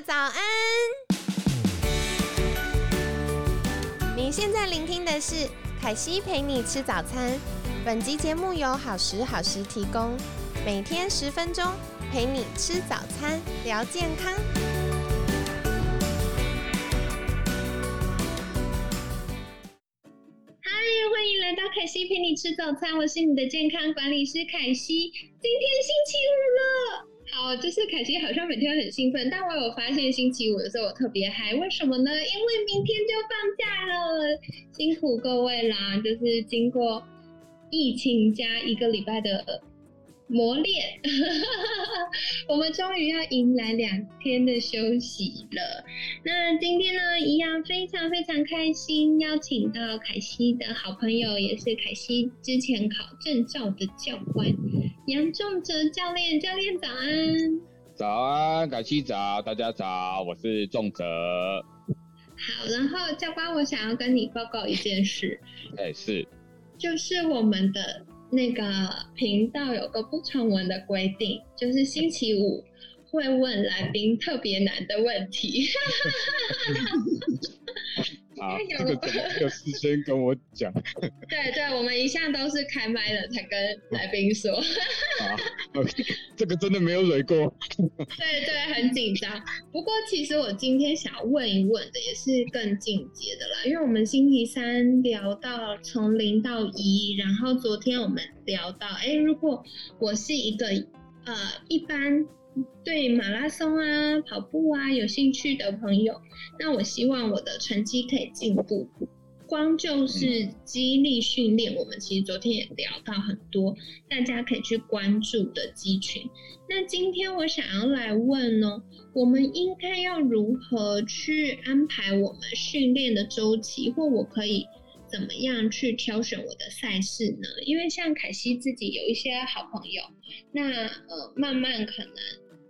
早安！你现在聆听的是凯西陪你吃早餐。本集节目由好时好食提供，每天十分钟陪你吃早餐，聊健康。嗨，欢迎来到凯西陪你吃早餐，我是你的健康管理师凯西。今天星期五了。哦，就是凯西好像每天很兴奋，但我有发现星期五的时候我特别嗨，为什么呢？因为明天就放假了，辛苦各位啦！就是经过疫情加一个礼拜的磨练，我们终于要迎来两天的休息了。那今天呢，一样非常非常开心，邀请到凯西的好朋友，也是凯西之前考证照的教官。杨仲哲教练，教练早安！早安，凯西早，大家早，我是仲哲。好，然后教官，我想要跟你报告一件事。哎，是，就是我们的那个频道有个不成文的规定，就是星期五会问来宾特别难的问题。啊，这个怎么没有事先跟我讲？对对，我们一向都是开麦了才跟来宾说。啊，这个真的没有蕊过。对对，很紧张。不过其实我今天想要问一问的也是更进阶的啦，因为我们星期三聊到从零到一，然后昨天我们聊到，哎，如果我是一个呃一般。对马拉松啊、跑步啊有兴趣的朋友，那我希望我的成绩可以进步。光就是激励训练，我们其实昨天也聊到很多，大家可以去关注的肌群。那今天我想要来问呢，我们应该要如何去安排我们训练的周期，或我可以怎么样去挑选我的赛事呢？因为像凯西自己有一些好朋友，那呃，慢慢可能。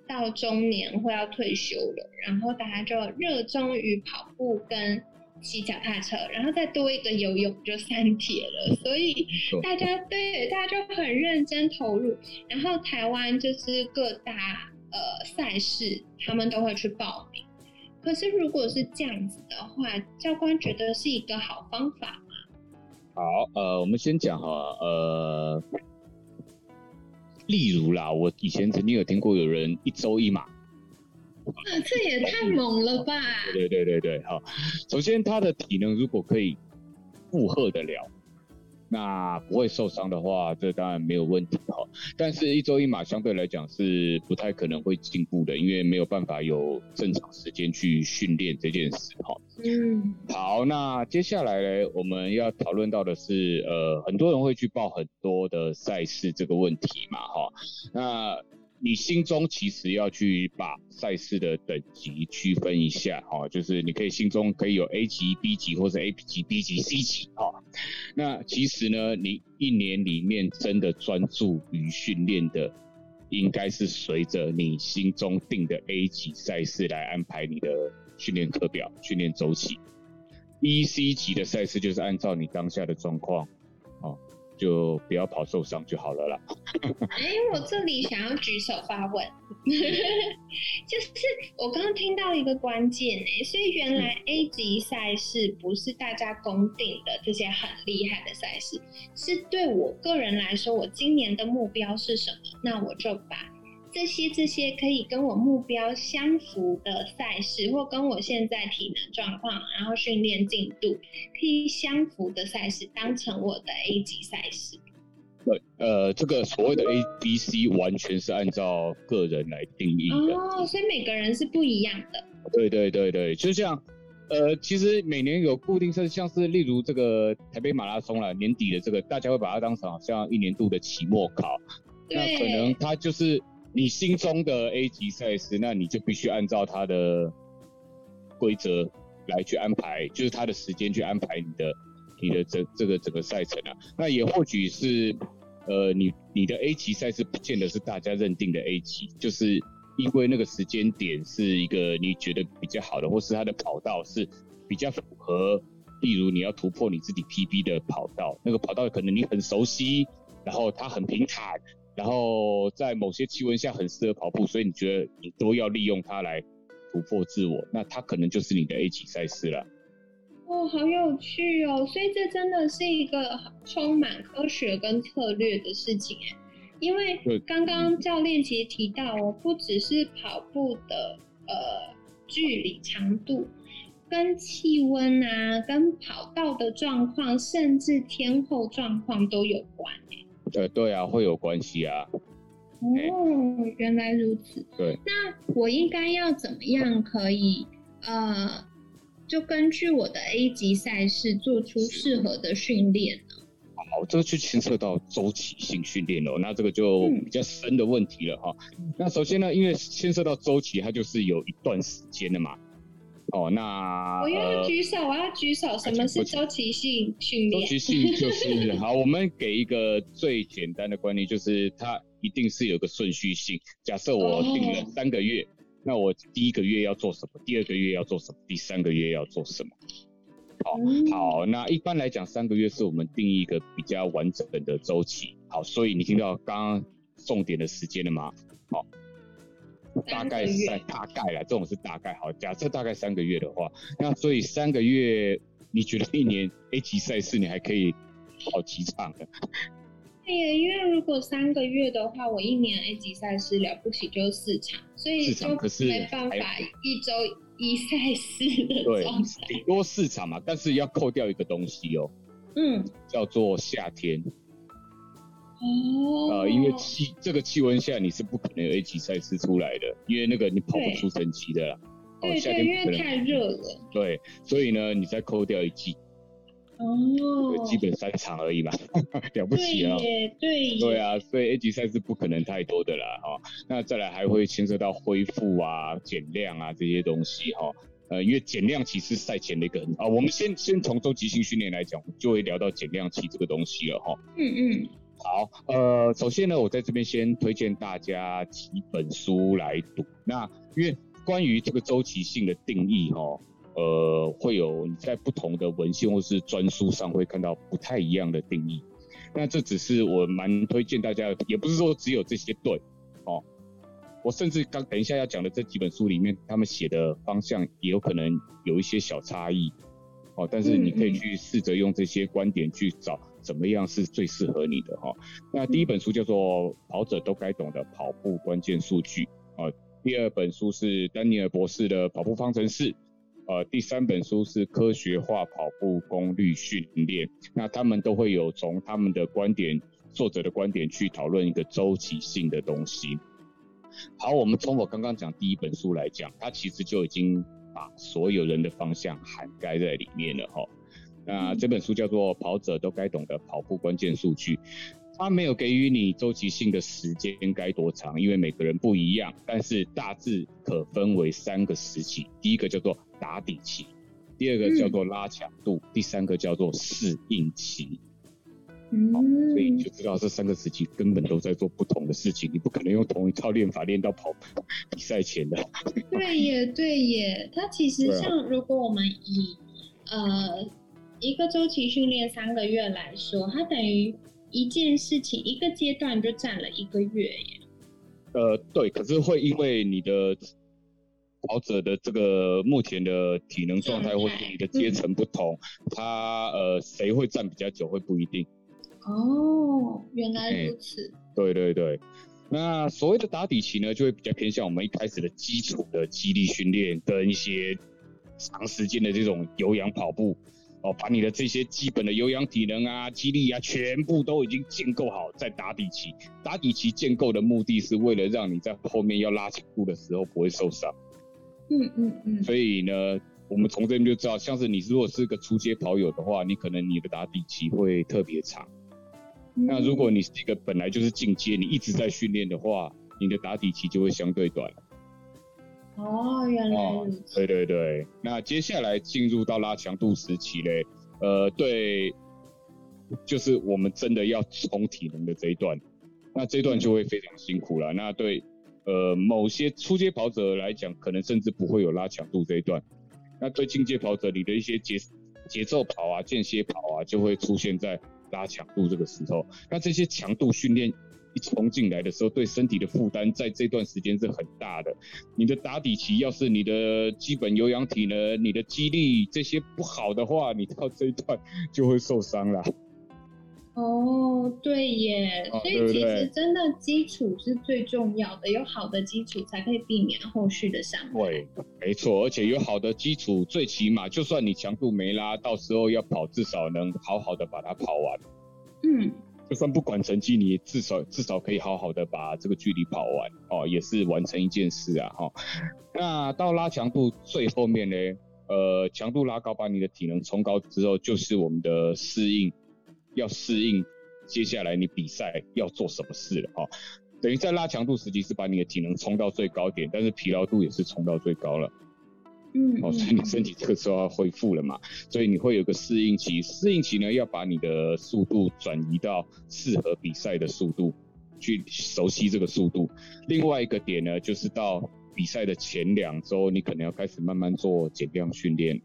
到中年或要退休了，然后大家就热衷于跑步跟骑脚踏车，然后再多一个游泳就三铁了。所以大家对大家就很认真投入。然后台湾就是各大呃赛事，他们都会去报名。可是如果是这样子的话，教官觉得是一个好方法吗？好，呃，我们先讲哈，呃。例如啦，我以前曾经有听过有人一周一马，这也太猛了吧！对对对对对，好，首先他的体能如果可以负荷得了。那不会受伤的话，这当然没有问题哈。但是，一周一马相对来讲是不太可能会进步的，因为没有办法有正常时间去训练这件事哈。嗯，好，那接下来呢，我们要讨论到的是，呃，很多人会去报很多的赛事这个问题嘛哈。那你心中其实要去把赛事的等级区分一下，哈，就是你可以心中可以有 A 级、B 级，或者 A 级、B 级、C 级，哈。那其实呢，你一年里面真的专注于训练的，应该是随着你心中定的 A 级赛事来安排你的训练课表、训练周期。B、C 级的赛事就是按照你当下的状况，就不要跑受伤就好了啦。哎，我这里想要举手发问，就是我刚刚听到一个关键哎，所以原来 A 级赛事不是大家公定的这些很厉害的赛事，是对我个人来说，我今年的目标是什么？那我就把。这些这些可以跟我目标相符的赛事，或跟我现在体能状况，然后训练进度可以相符的赛事，当成我的 A 级赛事。对，呃，这个所谓的 A、B、C 完全是按照个人来定义的哦，所以每个人是不一样的。对对对对，就像呃，其实每年有固定赛，像是例如这个台北马拉松啦，年底的这个，大家会把它当成好像一年度的期末考，那可能它就是。你心中的 A 级赛事，那你就必须按照它的规则来去安排，就是它的时间去安排你的你的这这个整个赛程啊。那也或许是，呃，你你的 A 级赛事不见得是大家认定的 A 级，就是因为那个时间点是一个你觉得比较好的，或是它的跑道是比较符合，例如你要突破你自己 PB 的跑道，那个跑道可能你很熟悉，然后它很平坦。然后在某些气温下很适合跑步，所以你觉得你都要利用它来突破自我，那它可能就是你的 A 级赛事了。哦，好有趣哦！所以这真的是一个充满科学跟策略的事情哎，因为刚刚教练其实提到哦，不只是跑步的呃距离长度，跟气温啊，跟跑道的状况，甚至天候状况都有关哎。对对啊，会有关系啊。哦，原来如此。对，那我应该要怎么样可以呃？就根据我的 A 级赛事做出适合的训练呢？好，这个就牵涉到周期性训练了。那这个就比较深的问题了哈。那首先呢，因为牵涉到周期，它就是有一段时间的嘛。哦，那我要举手，我要举手。什么是周期性训练？周期性就是好，我们给一个最简单的观念，就是它一定是有个顺序性。假设我定了三个月。那我第一个月要做什么？第二个月要做什么？第三个月要做什么？好，好，那一般来讲，三个月是我们定义一个比较完整的周期。好，所以你听到刚刚重点的时间了吗？好，大概三，大概啦，这种是大概。好，假设大概三个月的话，那所以三个月，你觉得一年 A 级赛事你还可以跑几场的？对，因为如果三个月的话，我一年 A 级赛事了不起就四场，所以就没办法一周一赛事的状态。顶多四场嘛，但是要扣掉一个东西哦，嗯，叫做夏天。哦。呃，因为气这个气温下你是不可能有 A 级赛事出来的，因为那个你跑不出成绩的啦。对对，因为太热了。对，所以呢，你再扣掉一季。哦，基本三场而已嘛，了不起啊！对对啊，所以 A 级赛是不可能太多的啦，哈。那再来还会牵涉到恢复啊、减量啊这些东西，哈。呃，因为减量期是赛前的一个啊，我们先先从周期性训练来讲，就会聊到减量期这个东西了，哈。嗯嗯。好，呃，首先呢，我在这边先推荐大家几本书来读。那因为关于这个周期性的定义，哈。呃，会有你在不同的文献或是专书上会看到不太一样的定义。那这只是我蛮推荐大家，也不是说只有这些对哦。我甚至刚等一下要讲的这几本书里面，他们写的方向也有可能有一些小差异哦。但是你可以去试着用这些观点去找怎么样是最适合你的哈。那第一本书叫做《跑者都该懂的跑步关键数据》啊，第二本书是丹尼尔博士的《跑步方程式》。呃，第三本书是科学化跑步功率训练，那他们都会有从他们的观点、作者的观点去讨论一个周期性的东西。好，我们从我刚刚讲第一本书来讲，它其实就已经把所有人的方向涵盖在里面了哈。那这本书叫做《跑者都该懂的跑步关键数据》。它没有给予你周期性的时间该多长，因为每个人不一样。但是大致可分为三个时期：第一个叫做打底期，第二个叫做拉强度，第三个叫做适应期。嗯，所以你就知道这三个时期根本都在做不同的事情，你不可能用同一套练法练到跑比赛前的。对耶，对耶。它其实像如果我们以呃一个周期训练三个月来说，它等于。一件事情一个阶段就占了一个月耶。呃，对，可是会因为你的跑者的这个目前的体能状态，或是你的阶层不同，他呃谁会站比较久会不一定。哦，原来如此。对对对，那所谓的打底期呢，就会比较偏向我们一开始的基础的肌力训练，跟一些长时间的这种有氧跑步。哦，把你的这些基本的有氧体能啊、肌力啊，全部都已经建构好，在打底期。打底期建构的目的是为了让你在后面要拉强度的时候不会受伤。嗯嗯嗯。所以呢，我们从这边就知道，像是你如果是个初阶跑友的话，你可能你的打底期会特别长。那如果你是一个本来就是进阶，你一直在训练的话，你的打底期就会相对短。哦，原来如此。对对对，那接下来进入到拉强度时期嘞，呃，对，就是我们真的要冲体能的这一段，那这段就会非常辛苦了。那对，呃，某些初阶跑者来讲，可能甚至不会有拉强度这一段。那对进阶跑者，你的一些节节奏跑啊、间歇跑啊，就会出现在拉强度这个时候。那这些强度训练一冲进来的时候，对身体的负担在这段时间是很大的。你的打底期要是你的基本有氧体呢、你的肌力这些不好的话，你到这一段就会受伤了。哦，对耶，哦所以其实真的基础是最重要的，有好的基础才可以避免后续的伤害。对，没错，而且有好的基础，最起码就算你强度没拉，到时候要跑，至少能好好的把它跑完。嗯，就算不管成绩，你也至少至少可以好好的把这个距离跑完哦，也是完成一件事啊哈、那到拉强度最后面呢，呃，强度拉高，把你的体能冲高之后，就是我们的适应，要适应接下来你比赛要做什么事了哈、等于在拉强度时期是把你的体能冲到最高点，但是疲劳度也是冲到最高了。嗯，哦，所以你身体这个时候要恢复了嘛，所以你会有个适应期。适应期呢，要把你的速度转移到适合比赛的速度，去熟悉这个速度。另外一个点呢，就是到比赛的前两周，你可能要开始慢慢做减量训练。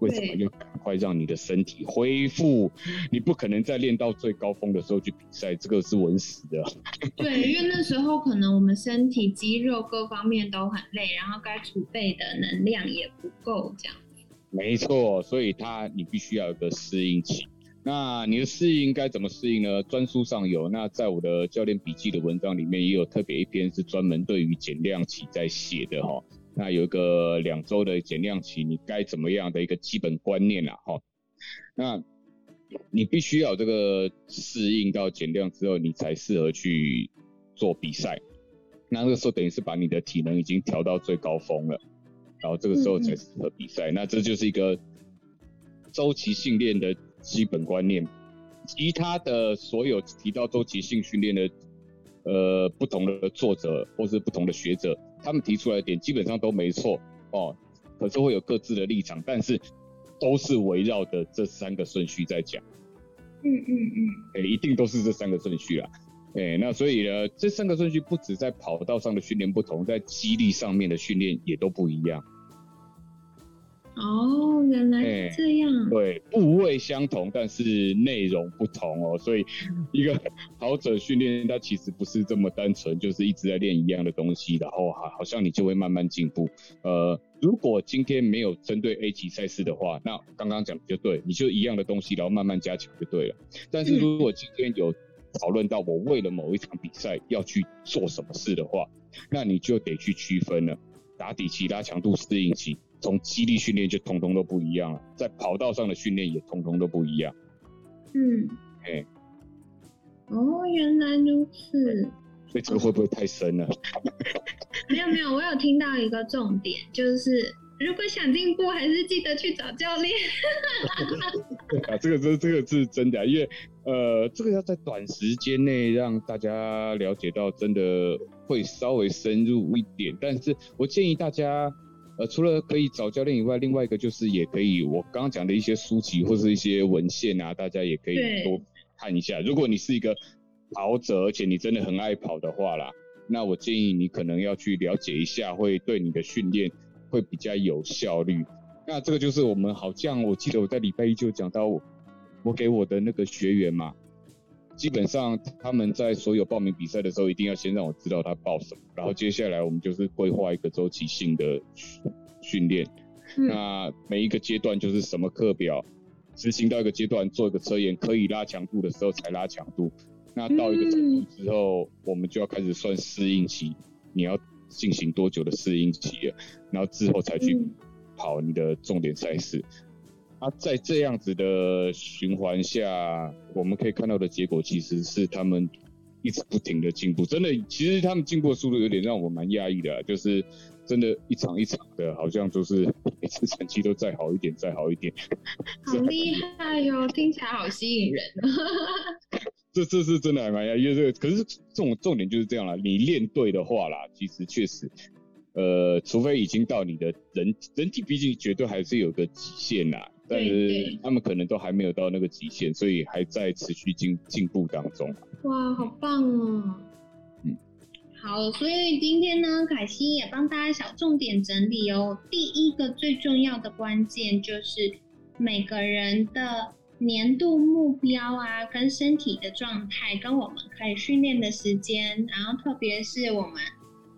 为什么对要赶快让你的身体恢复？你不可能在练到最高峰的时候去比赛，这个是稳死的。对，因为那时候可能我们身体肌肉各方面都很累，然后该储备的能量也不够，这样。没错，所以它你必须要有个适应期。那你的适应该怎么适应呢？专书上有，那在我的教练笔记的文章里面也有特别一篇是专门对于减量期在写的哈。那有一个两周的减量期，你该怎么样的一个基本观念啦哈。那你必须要这个适应到减量之后，你才适合去做比赛。那那个时候等于是把你的体能已经调到最高峰了。然后这个时候才适合比赛。那这就是一个周期性练的基本观念。其他的所有提到周期性训练的呃不同的作者或是不同的学者，他们提出来的点基本上都没错哦，可是会有各自的立场，但是都是围绕的这三个顺序在讲。嗯嗯嗯，诶、一定都是这三个顺序啦。诶、那所以呢，这三个顺序不止在跑道上的训练不同，在肌力上面的训练也都不一样。哦，原来是这样。对，部位相同，但是内容不同哦。所以，一个 跑者训练，它其实不是这么单纯，就是一直在练一样的东西，然后好好像你就会慢慢进步。呃，如果今天没有针对 A 级赛事的话，那刚刚讲的就对，你就一样的东西，然后慢慢加强就对了。但是如果今天有讨论到我为了某一场比赛要去做什么事的话，那你就得去区分了，打底期、拉强度、适应期。从肌力训练就通通都不一样了，在跑道上的训练也通通都不一样。嗯，哎，哦，原来如此。所以这个会不会太深了？没有没有，我有听到一个重点，就是如果想进步，还是记得去找教练。啊，这个这这个是真的啊、因为呃，这个要在短时间内让大家了解到，真的会稍微深入一点。但是我建议大家，呃，除了可以找教练以外，另外一个就是也可以，我刚刚讲的一些书籍或是一些文献啊，大家也可以多看一下。如果你是一个跑者，而且你真的很爱跑的话啦，那我建议你可能要去了解一下，会对你的训练会比较有效率。那这个就是我们好像我记得我在礼拜一就讲到我，我给我的那个学员嘛，基本上他们在所有报名比赛的时候，一定要先让我知道他报什么，然后接下来我们就是规划一个周期性的训训练。嗯那每一个阶段就是什么课表，执行到一个阶段做一个测验，可以拉强度的时候才拉强度。那到一个程度之后，我们就要开始算适应期，你要进行多久的适应期了，然后之后才去嗯跑你的重点赛事。啊，在这样子的循环下，我们可以看到的结果其实是他们一直不停的进步。真的，其实他们进步的速度有点让我蛮讶异的啊，就是真的，一场一场的，好像就是每次成绩都再好一点，再好一点。好厉害哟、听起来好吸引人。这这是真的还蛮讶异，因为这个可是这种重点就是这样啦，你练对的话啦，其实确实，呃，除非已经到你的人人体，毕竟绝对还是有个极限啦，但对是对他们可能都还没有到那个极限，所以还在持续进进步当中。哇，好棒哦！嗯，好，所以今天呢，凯西也帮大家小重点整理哦。第一个最重要的关键就是每个人的年度目标啊，跟身体的状态，跟我们可以训练的时间，然后特别是我们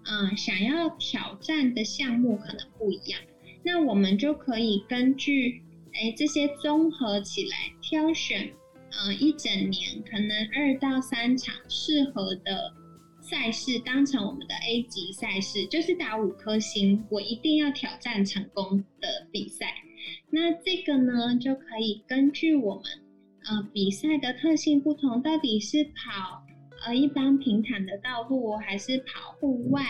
嗯想要挑战的项目可能不一样，那我们就可以根据哎这些综合起来挑选，嗯一整年可能二到三场适合的赛事当成我们的 A 级赛事，就是打五颗星，我一定要挑战成功的比赛。那这个呢，就可以根据我们呃比赛的特性不同，到底是跑呃一般平坦的道路，还是跑户外，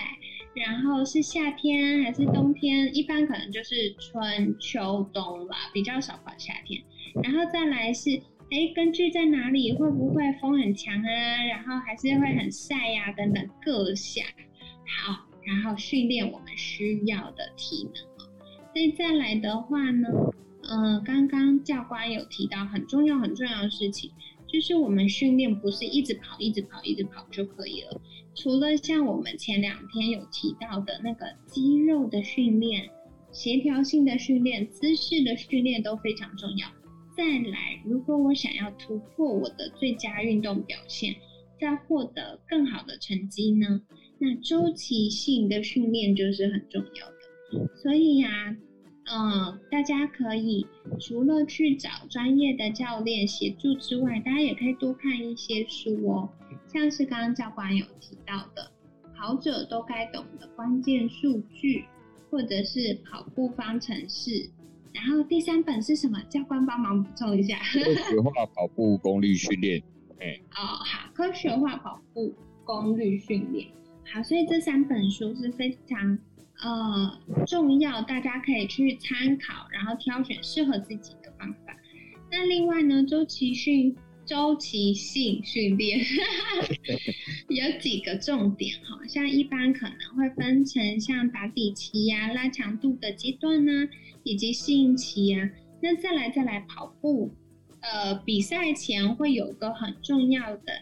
然后是夏天还是冬天，一般可能就是春秋冬啦，比较少跑夏天。然后再来是，哎，根据在哪里，会不会风很强啊，然后还是会很晒呀，等等各项。好，然后训练我们需要的体能。所以再来的话呢，嗯，刚刚教官有提到很重要很重要的事情，就是我们训练不是一直跑一直跑一直跑就可以了。除了像我们前两天有提到的那个肌肉的训练、协调性的训练、姿势的训练都非常重要。再来，如果我想要突破我的最佳运动表现，再获得更好的成绩呢，那周期性的训练就是很重要的。所以呀，嗯，大家可以除了去找专业的教练协助之外，大家也可以多看一些书哦，像是刚刚教官有提到的《跑者都该懂的关键数据》，或者是《跑步方程式》。然后第三本是什么？教官帮忙补充一下。科学化跑步功率训练。哎，哦，好，科学化跑步功率训练。好，所以这三本书是非常。呃，重要，大家可以去参考，然后挑选适合自己的方法。那另外呢，周期训、周期性训练 有几个重点哈，像一般可能会分成像打底期呀、拉强度的阶段呢，以及适应期呀。那再来再来跑步，呃，比赛前会有个很重要的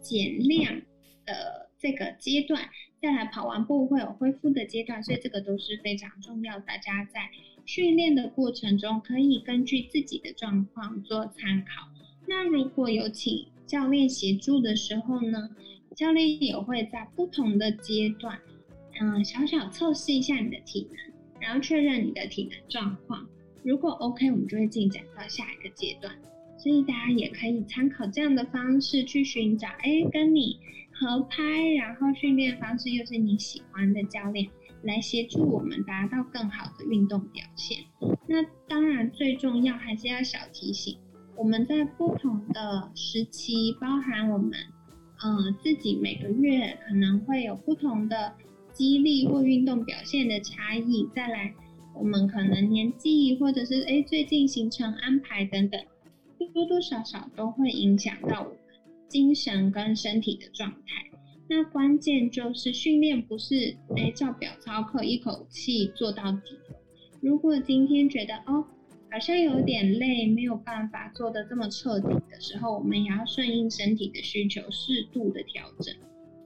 减量的这个阶段。再来跑完步会有恢复的阶段，所以这个都是非常重要。大家在训练的过程中，可以根据自己的状况做参考。那如果有请教练协助的时候呢，教练也会在不同的阶段，嗯，小小测试一下你的体能，然后确认你的体能状况。如果 OK，我们就会进展到下一个阶段。所以大家也可以参考这样的方式去寻找，哎，跟你。合拍，然后训练方式又是你喜欢的教练来协助我们达到更好的运动表现。那当然最重要还是要小提醒，我们在不同的时期，包含我们嗯自己每个月可能会有不同的激励或运动表现的差异。再来，我们可能年纪或者是哎最近行程安排等等，多多少少都会影响到我。精神跟身体的状态，那关键就是训练不是哎照表操课一口气做到底。如果今天觉得哦好像有点累，没有办法做的这么彻底的时候，我们也要顺应身体的需求，适度的调整，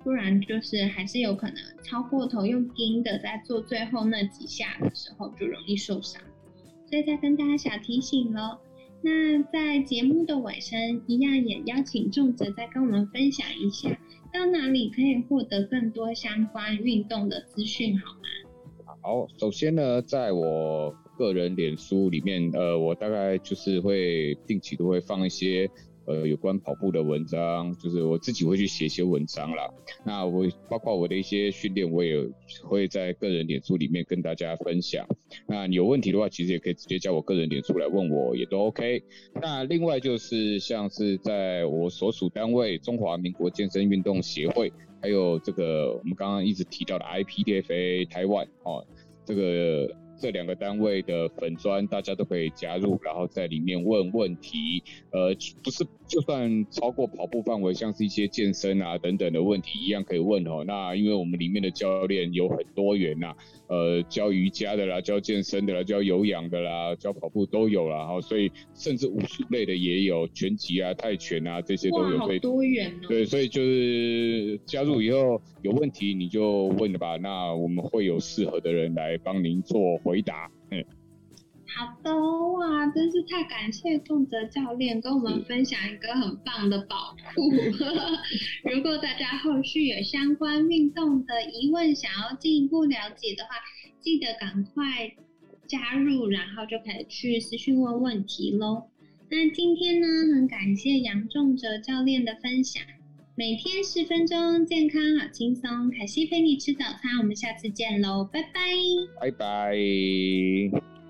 不然就是还是有可能超过头用盯的在做最后那几下的时候就容易受伤。所以再跟大家小提醒喽。那在节目的尾声，一样也邀请仲哲再跟我们分享一下，到哪里可以获得更多相关运动的资讯，好吗？好，首先呢，在我个人脸书里面，呃，我大概就是会定期都会放一些。呃，有关跑步的文章，就是我自己会去写一些文章啦。那我包括我的一些训练，我也会在个人脸书里面跟大家分享。那你有问题的话，其实也可以直接叫我个人脸书来问我，也都 OK。那另外就是像是在我所属单位中华民国健身运动协会，还有这个我们刚刚一直提到的 IPDFA 台湾哦，这个。这两个单位的粉砖，大家都可以加入，然后在里面问问题。呃，不是，就算超过跑步范围，像是一些健身啊等等的问题，一样可以问哦。那因为我们里面的教练有很多元呐。呃，教瑜伽的啦，教健身的啦，教有氧的啦，教跑步都有啦，哈，所以甚至武术类的也有，拳击啊、泰拳啊这些都有。好多元哦。对，所以就是加入以后有问题你就问了吧，那我们会有适合的人来帮您做回答。嗯，好的哇，真是太感谢仲哲教练跟我们分享一个很棒的宝库。如果大家后续有相关运动的疑问，想要进一步了解的话，记得赶快加入，然后就可以去私讯问问题喽。那今天呢，很感谢杨仲哲教练的分享。每天十分钟，健康好轻松。凯西陪你吃早餐，我们下次见喽，拜拜，拜拜。